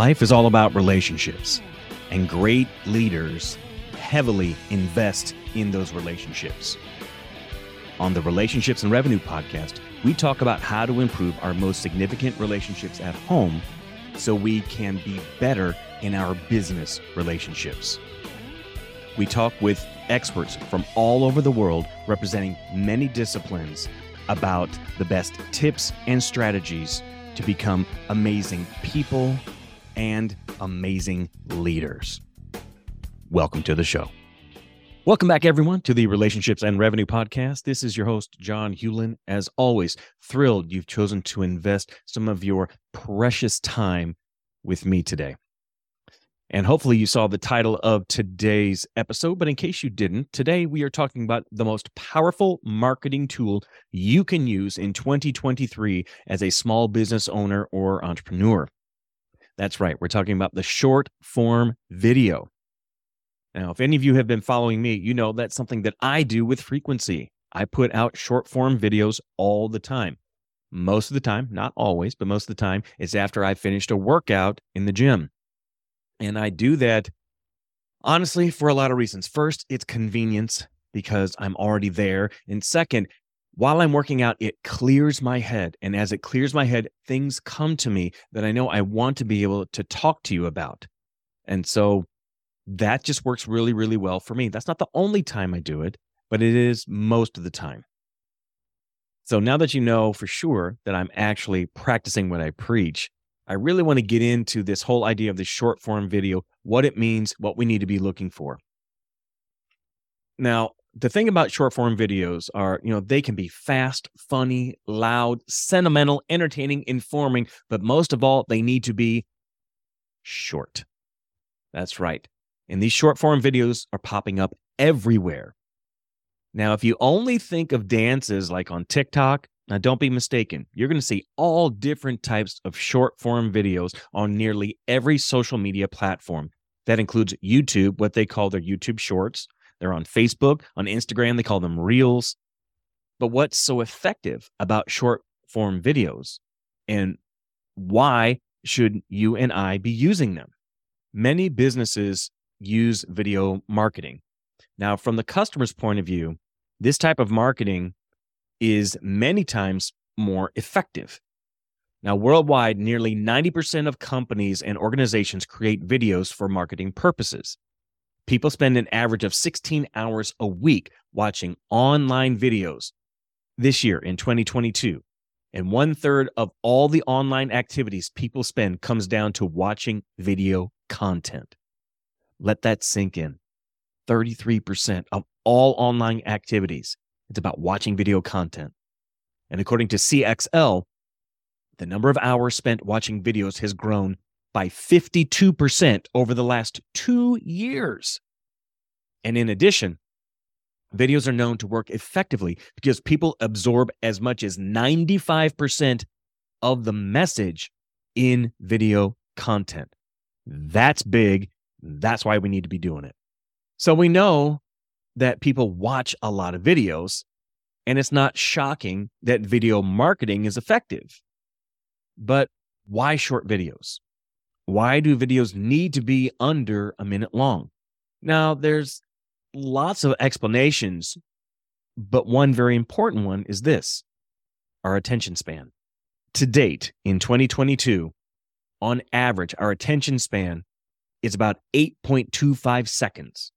Life is all about relationships, and great leaders heavily invest in those relationships. On the Relationships and Revenue podcast, we talk about how to improve our most significant relationships at home so we can be better in our business relationships. We talk with experts from all over the world representing many disciplines about the best tips and strategies to become amazing people and amazing leaders. Welcome to the show. Welcome back, everyone, to the Relationships and Revenue Podcast. This is your host, John Hewlin. As always, thrilled you've chosen to invest some of your precious time with me today. And hopefully, you saw the title of today's episode. But in case you didn't, today we are talking about the most powerful marketing tool you can use in 2023 as a small business owner or entrepreneur. That's right, we're talking about the short form video. Now, if any of you have been following me, you know that's something that I do with frequency. I put out short form videos all the time. Most of the time, not always, but most of the time, it's after I've finished a workout in the gym. And I do that honestly for a lot of reasons. First, it's convenience because I'm already there. And second, while I'm working out, it clears my head. And as it clears my head, things come to me that I know I want to be able to talk to you about. And so that just works really, really well for me. That's not the only time I do it, but it is most of the time. So now that you know for sure that I'm actually practicing what I preach, I really want to get into this whole idea of the short form video, what it means, what we need to be looking for. Now, the thing about short form videos are, you know, they can be fast, funny, loud, sentimental, entertaining, informing, but most of all, they need to be short. That's right. And these short form videos are popping up everywhere. Now, if you only think of dances like on TikTok now, don't be mistaken. You're going to see all different types of short form videos on nearly every social media platform. That includes YouTube, what they call their YouTube shorts. They're on Facebook, on Instagram, they call them reels. But what's so effective about short form videos and why should you and I be using them? Many businesses use video marketing. Now, from the customer's point of view, this type of marketing is many times more effective. Now, worldwide, nearly 90% of companies and organizations create videos for marketing purposes. People spend an average of 16 hours a week watching online videos this year in 2022. And one third of all the online activities people spend comes down to watching video content. Let that sink in. 33% of all online activities it's about watching video content. And according to CXL, the number of hours spent watching videos has grown by 52% over the last two years. And in addition, videos are known to work effectively because people absorb as much as 95% of the message in video content. That's big. That's why we need to be doing it. So we know that people watch a lot of videos, and it's not shocking that video marketing is effective. But why short videos? Why do videos need to be under a minute long? Now, there's lots of explanations, but one very important one is this our attention span. To date, in 2022, on average, our attention span is about 8.25 seconds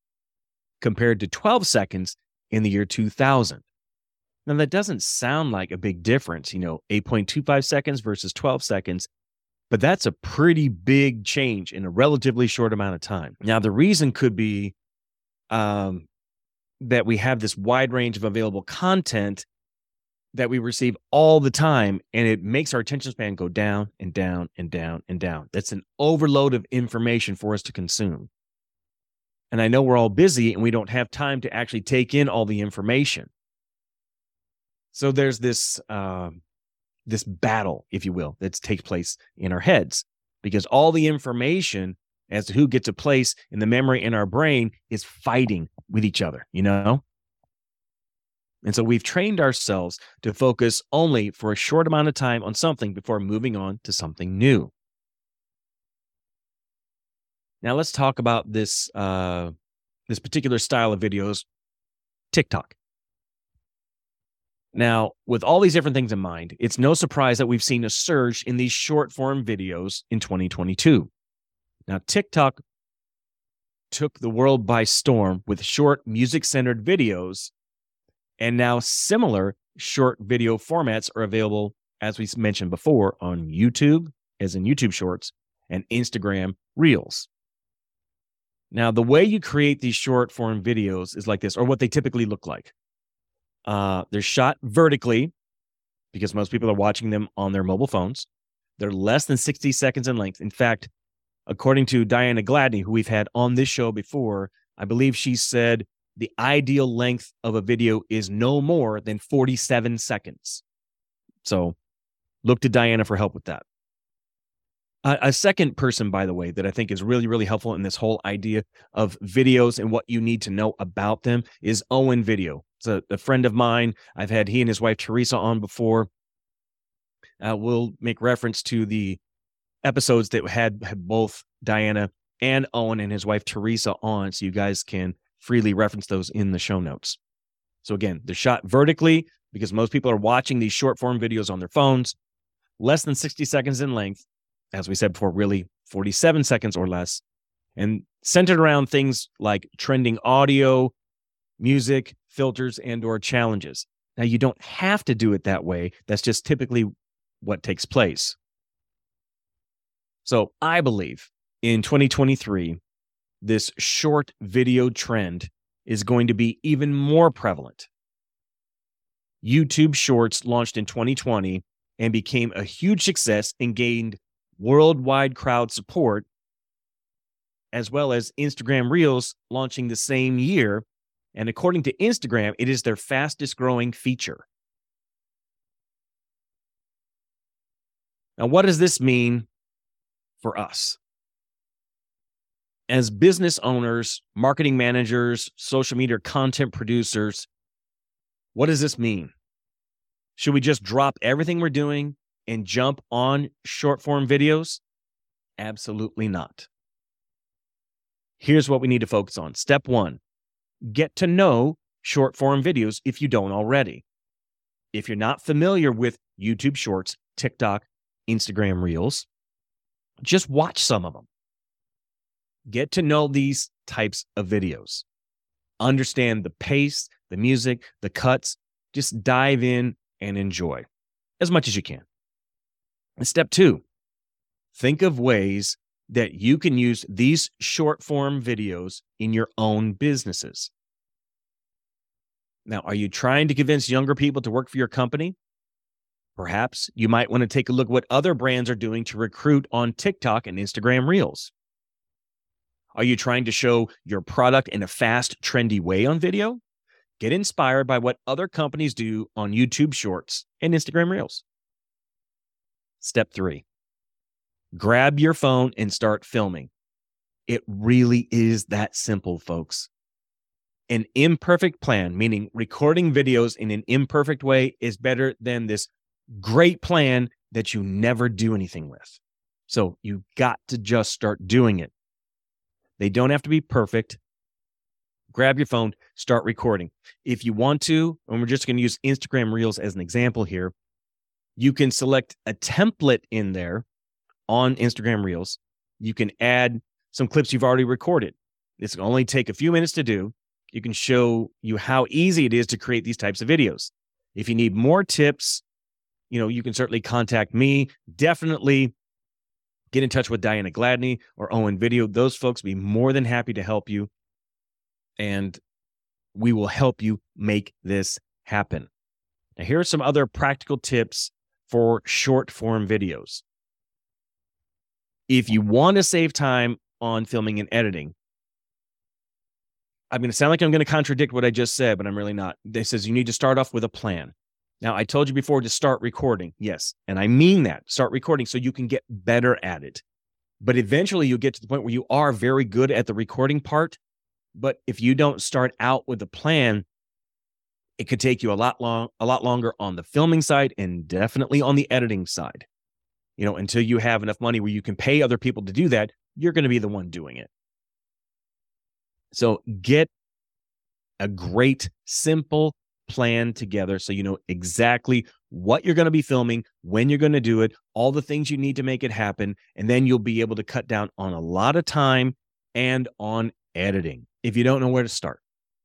compared to 12 seconds in the year 2000. Now, that doesn't sound like a big difference, you know, 8.25 seconds versus 12 seconds, but that's a pretty big change in a relatively short amount of time. Now, the reason could be um, that we have this wide range of available content that we receive all the time, and it makes our attention span go down and down and down and down. That's an overload of information for us to consume. And I know we're all busy and we don't have time to actually take in all the information. So there's this uh, this battle, if you will, that takes place in our heads because all the information as to who gets a place in the memory in our brain is fighting with each other, you know? And so we've trained ourselves to focus only for a short amount of time on something before moving on to something new. Now let's talk about this uh, this particular style of videos, TikTok. Now, with all these different things in mind, it's no surprise that we've seen a surge in these short form videos in 2022. Now, TikTok took the world by storm with short music centered videos, and now similar short video formats are available, as we mentioned before, on YouTube, as in YouTube Shorts, and Instagram Reels. Now, the way you create these short form videos is like this, or what they typically look like. Uh, they're shot vertically because most people are watching them on their mobile phones. They're less than 60 seconds in length. In fact, according to Diana Gladney, who we've had on this show before, I believe she said the ideal length of a video is no more than 47 seconds. So look to Diana for help with that. A second person, by the way, that I think is really, really helpful in this whole idea of videos and what you need to know about them is Owen Video. It's a, a friend of mine. I've had he and his wife Teresa on before. Uh, we'll make reference to the episodes that had, had both Diana and Owen and his wife Teresa on, so you guys can freely reference those in the show notes. So again, they're shot vertically because most people are watching these short form videos on their phones, less than 60 seconds in length as we said before, really 47 seconds or less, and centered around things like trending audio, music, filters, and or challenges. Now you don't have to do it that way. That's just typically what takes place. So I believe in 2023, this short video trend is going to be even more prevalent. YouTube Shorts launched in 2020 and became a huge success and gained worldwide crowd support, as well as Instagram Reels launching the same year. And according to Instagram, it is their fastest growing feature. Now, what does this mean for us? As business owners, marketing managers, social media content producers, what does this mean? Should we just drop everything we're doing and jump on short form videos? Absolutely not. Here's what we need to focus on. Step one get to know short form videos if you don't already. If you're not familiar with YouTube Shorts, TikTok, Instagram Reels, just watch some of them. Get to know these types of videos. Understand the pace, the music, the cuts. Just dive in and enjoy as much as you can. And step two, think of ways that you can use these short form videos in your own businesses. Now, are you trying to convince younger people to work for your company? Perhaps you might want to take a look at what other brands are doing to recruit on TikTok and Instagram Reels. Are you trying to show your product in a fast, trendy way on video? Get inspired by what other companies do on YouTube Shorts and Instagram Reels. Step three grab your phone and start filming. It really is that simple, folks. An imperfect plan, meaning recording videos in an imperfect way, is better than this great plan that you never do anything with. So you got to just start doing it. They don't have to be perfect. Grab your phone, start recording. If you want to, and we're just going to use Instagram Reels as an example here, you can select a template in there on Instagram Reels. You can add some clips you've already recorded. This will only take a few minutes to do. You can show you how easy it is to create these types of videos. If you need more tips, you know, you can certainly contact me. Definitely get in touch with Diana Gladney or Owen Video. Those folks be more than happy to help you. And we will help you make this happen. Now, here are some other practical tips for short form videos. If you want to save time on filming and editing, I'm going to sound like I'm going to contradict what I just said, but I'm really not. This says you need to start off with a plan. Now, I told you before to start recording. Yes. And I mean that. Start recording so you can get better at it. But eventually you'll get to the point where you are very good at the recording part. But if you don't start out with a plan, it could take you a lot long, a lot longer on the filming side and definitely on the editing side. You know, until you have enough money where you can pay other people to do that, you're going to be the one doing it. So get a great, simple plan together so you know exactly what you're going to be filming, when you're going to do it, all the things you need to make it happen. And then you'll be able to cut down on a lot of time and on editing if you don't know where to start.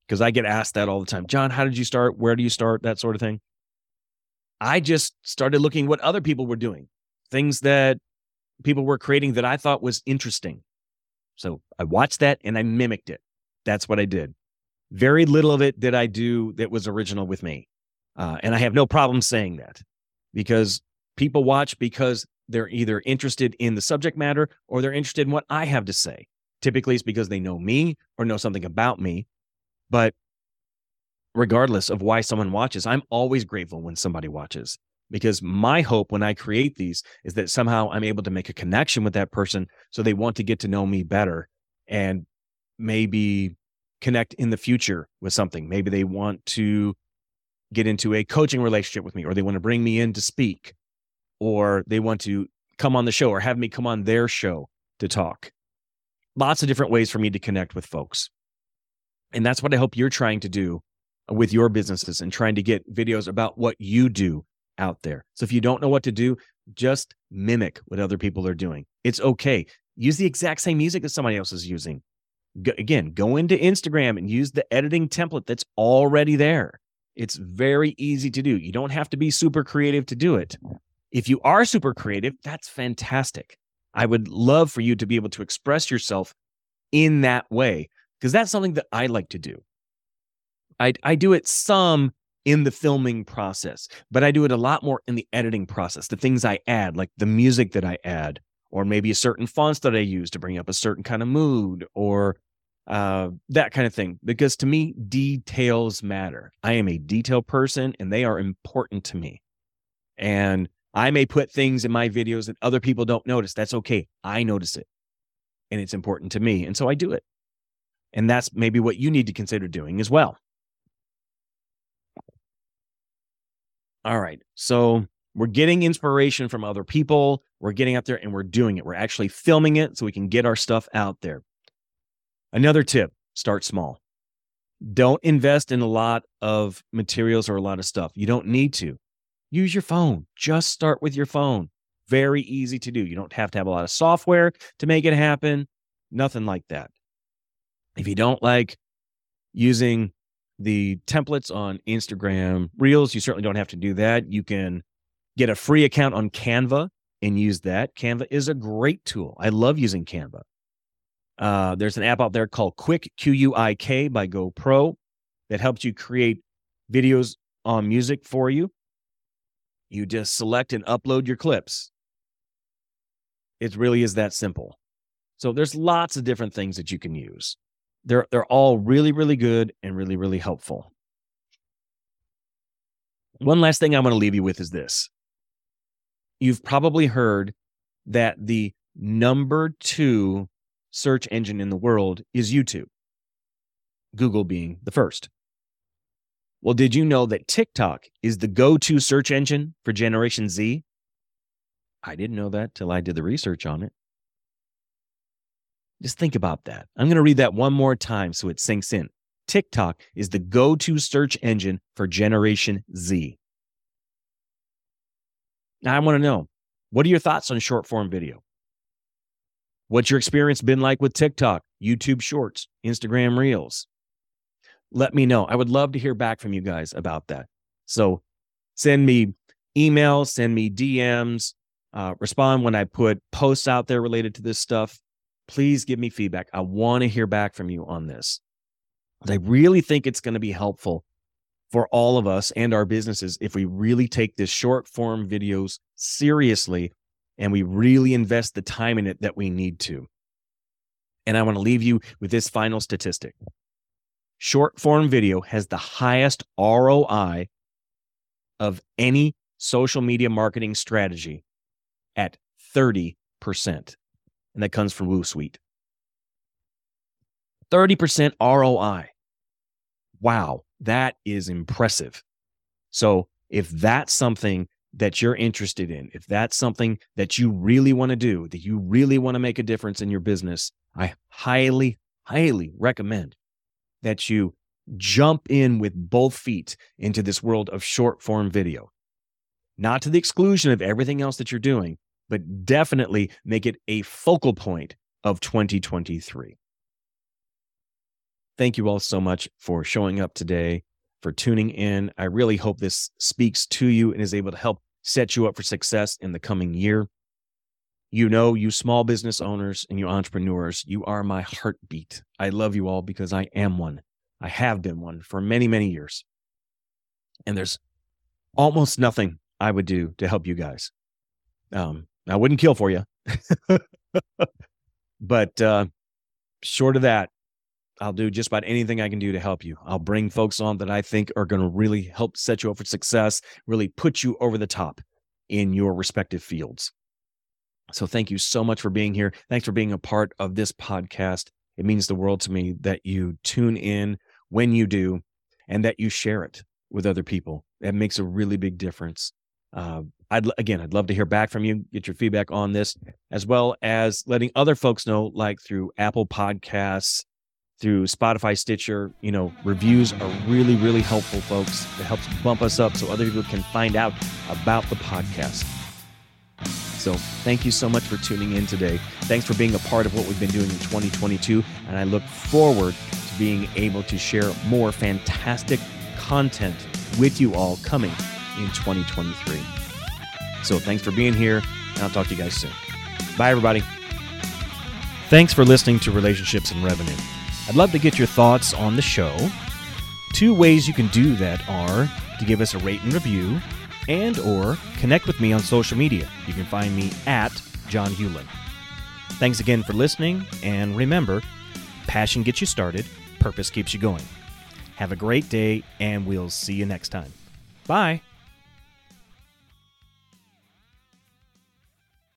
Because I get asked that all the time John, how did you start? Where do you start? That sort of thing. I just started looking what other people were doing, things that people were creating that I thought was interesting. So I watched that and I mimicked it. That's what I did. Very little of it did I do that was original with me. Uh, and I have no problem saying that because people watch because they're either interested in the subject matter or they're interested in what I have to say. Typically, it's because they know me or know something about me. But regardless of why someone watches, I'm always grateful when somebody watches because my hope when I create these is that somehow I'm able to make a connection with that person so they want to get to know me better and maybe connect in the future with something. Maybe they want to get into a coaching relationship with me or they want to bring me in to speak or they want to come on the show or have me come on their show to talk. Lots of different ways for me to connect with folks. And that's what I hope you're trying to do with your businesses and trying to get videos about what you do out there. So if you don't know what to do, just mimic what other people are doing. It's okay. Use the exact same music that somebody else is using. Go, again, go into Instagram and use the editing template that's already there. It's very easy to do. You don't have to be super creative to do it. If you are super creative, that's fantastic. I would love for you to be able to express yourself in that way because that's something that I like to do. I, I do it some in the filming process, but I do it a lot more in the editing process. The things I add, like the music that I add, or maybe a certain fonts that I use to bring up a certain kind of mood, or uh, that kind of thing. Because to me, details matter. I am a detail person, and they are important to me. And I may put things in my videos that other people don't notice. That's okay. I notice it, and it's important to me, and so I do it. And that's maybe what you need to consider doing as well. All right. So we're getting inspiration from other people. We're getting out there and we're doing it. We're actually filming it so we can get our stuff out there. Another tip start small. Don't invest in a lot of materials or a lot of stuff. You don't need to. Use your phone. Just start with your phone. Very easy to do. You don't have to have a lot of software to make it happen. Nothing like that. If you don't like using the templates on Instagram Reels. You certainly don't have to do that. You can get a free account on Canva and use that. Canva is a great tool. I love using Canva. Uh, there's an app out there called Quik Q U I K by GoPro that helps you create videos on music for you. You just select and upload your clips. It really is that simple. So there's lots of different things that you can use. They're they're all really really good and really really helpful. One last thing I'm going to leave you with is this. You've probably heard that the number 2 search engine in the world is YouTube. Google being the first. Well, did you know that TikTok is the go to search engine for Generation Z? I didn't know that till I did the research on it. Just think about that. I'm going to read that one more time so it sinks in. TikTok is the go to search engine for Generation Z. Now, I want to know what are your thoughts on short form video? What's your experience been like with TikTok, YouTube Shorts, Instagram Reels? Let me know. I would love to hear back from you guys about that. So send me emails, send me DMs, uh, respond when I put posts out there related to this stuff please give me feedback. I want to hear back from you on this. I really think it's going to be helpful for all of us and our businesses if we really take this short form videos seriously and we really invest the time in it that we need to. And I want to leave you with this final statistic short form video has the highest ROI of any social media marketing strategy at 30% and that comes from Woosuite. 30% ROI. Wow, that is impressive. So, if that's something that you're interested in, if that's something that you really want to do, that you really want to make a difference in your business, I highly, highly recommend that you jump in with both feet into this world of short form video. Not to the exclusion of everything else that you're doing, but definitely make it a focal point of 2023. Thank you all so much for showing up today, for tuning in. I really hope this speaks to you and is able to help set you up for success in the coming year. You know, you small business owners and you entrepreneurs, you are my heartbeat. I love you all because I am one. I have been one for many, many years. And there's almost nothing I would do to help you guys. Um, I wouldn't kill for you. but uh, short of that, I'll do just about anything I can do to help you. I'll bring folks on that I think are going to really help set you up for success, really put you over the top in your respective fields. So thank you so much for being here. Thanks for being a part of this podcast. It means the world to me that you tune in when you do and that you share it with other people. That makes a really big difference. Uh, I'd again, I'd love to hear back from you, get your feedback on this, as well as letting other folks know, like through Apple Podcasts, through Spotify, Stitcher. You know, reviews are really, really helpful, folks. It helps bump us up so other people can find out about the podcast. So, thank you so much for tuning in today. Thanks for being a part of what we've been doing in 2022. And I look forward to being able to share more fantastic content with you all coming in 2023. So, thanks for being here, and I'll talk to you guys soon. Bye, everybody. Thanks for listening to Relationships and Revenue. I'd love to get your thoughts on the show. Two ways you can do that are to give us a rate and review and or connect with me on social media. You can find me at John Hewlin. Thanks again for listening and remember, passion gets you started, purpose keeps you going. Have a great day and we'll see you next time. Bye.